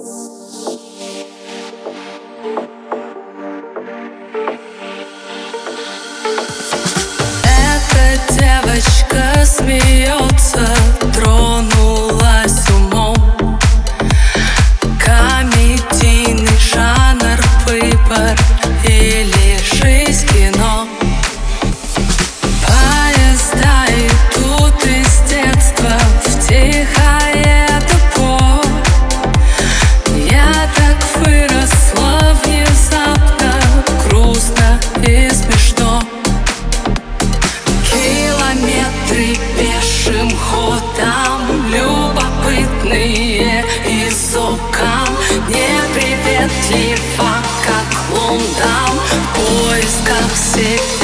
Эта девочка смеется, трон холодные И сукам неприветлива, как лундам В поисках всегда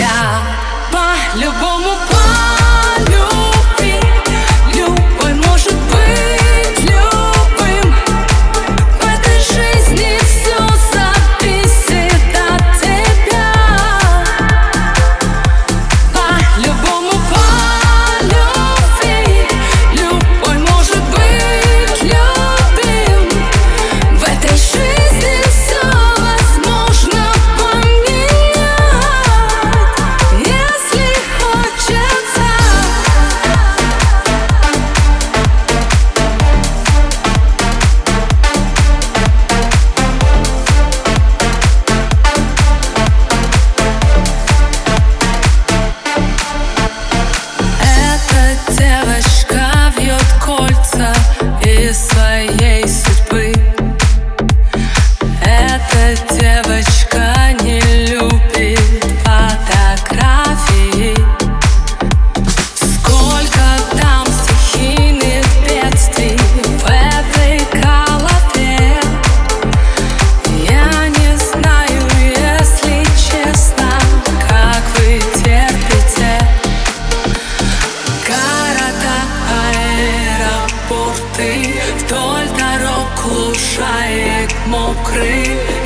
мокрий.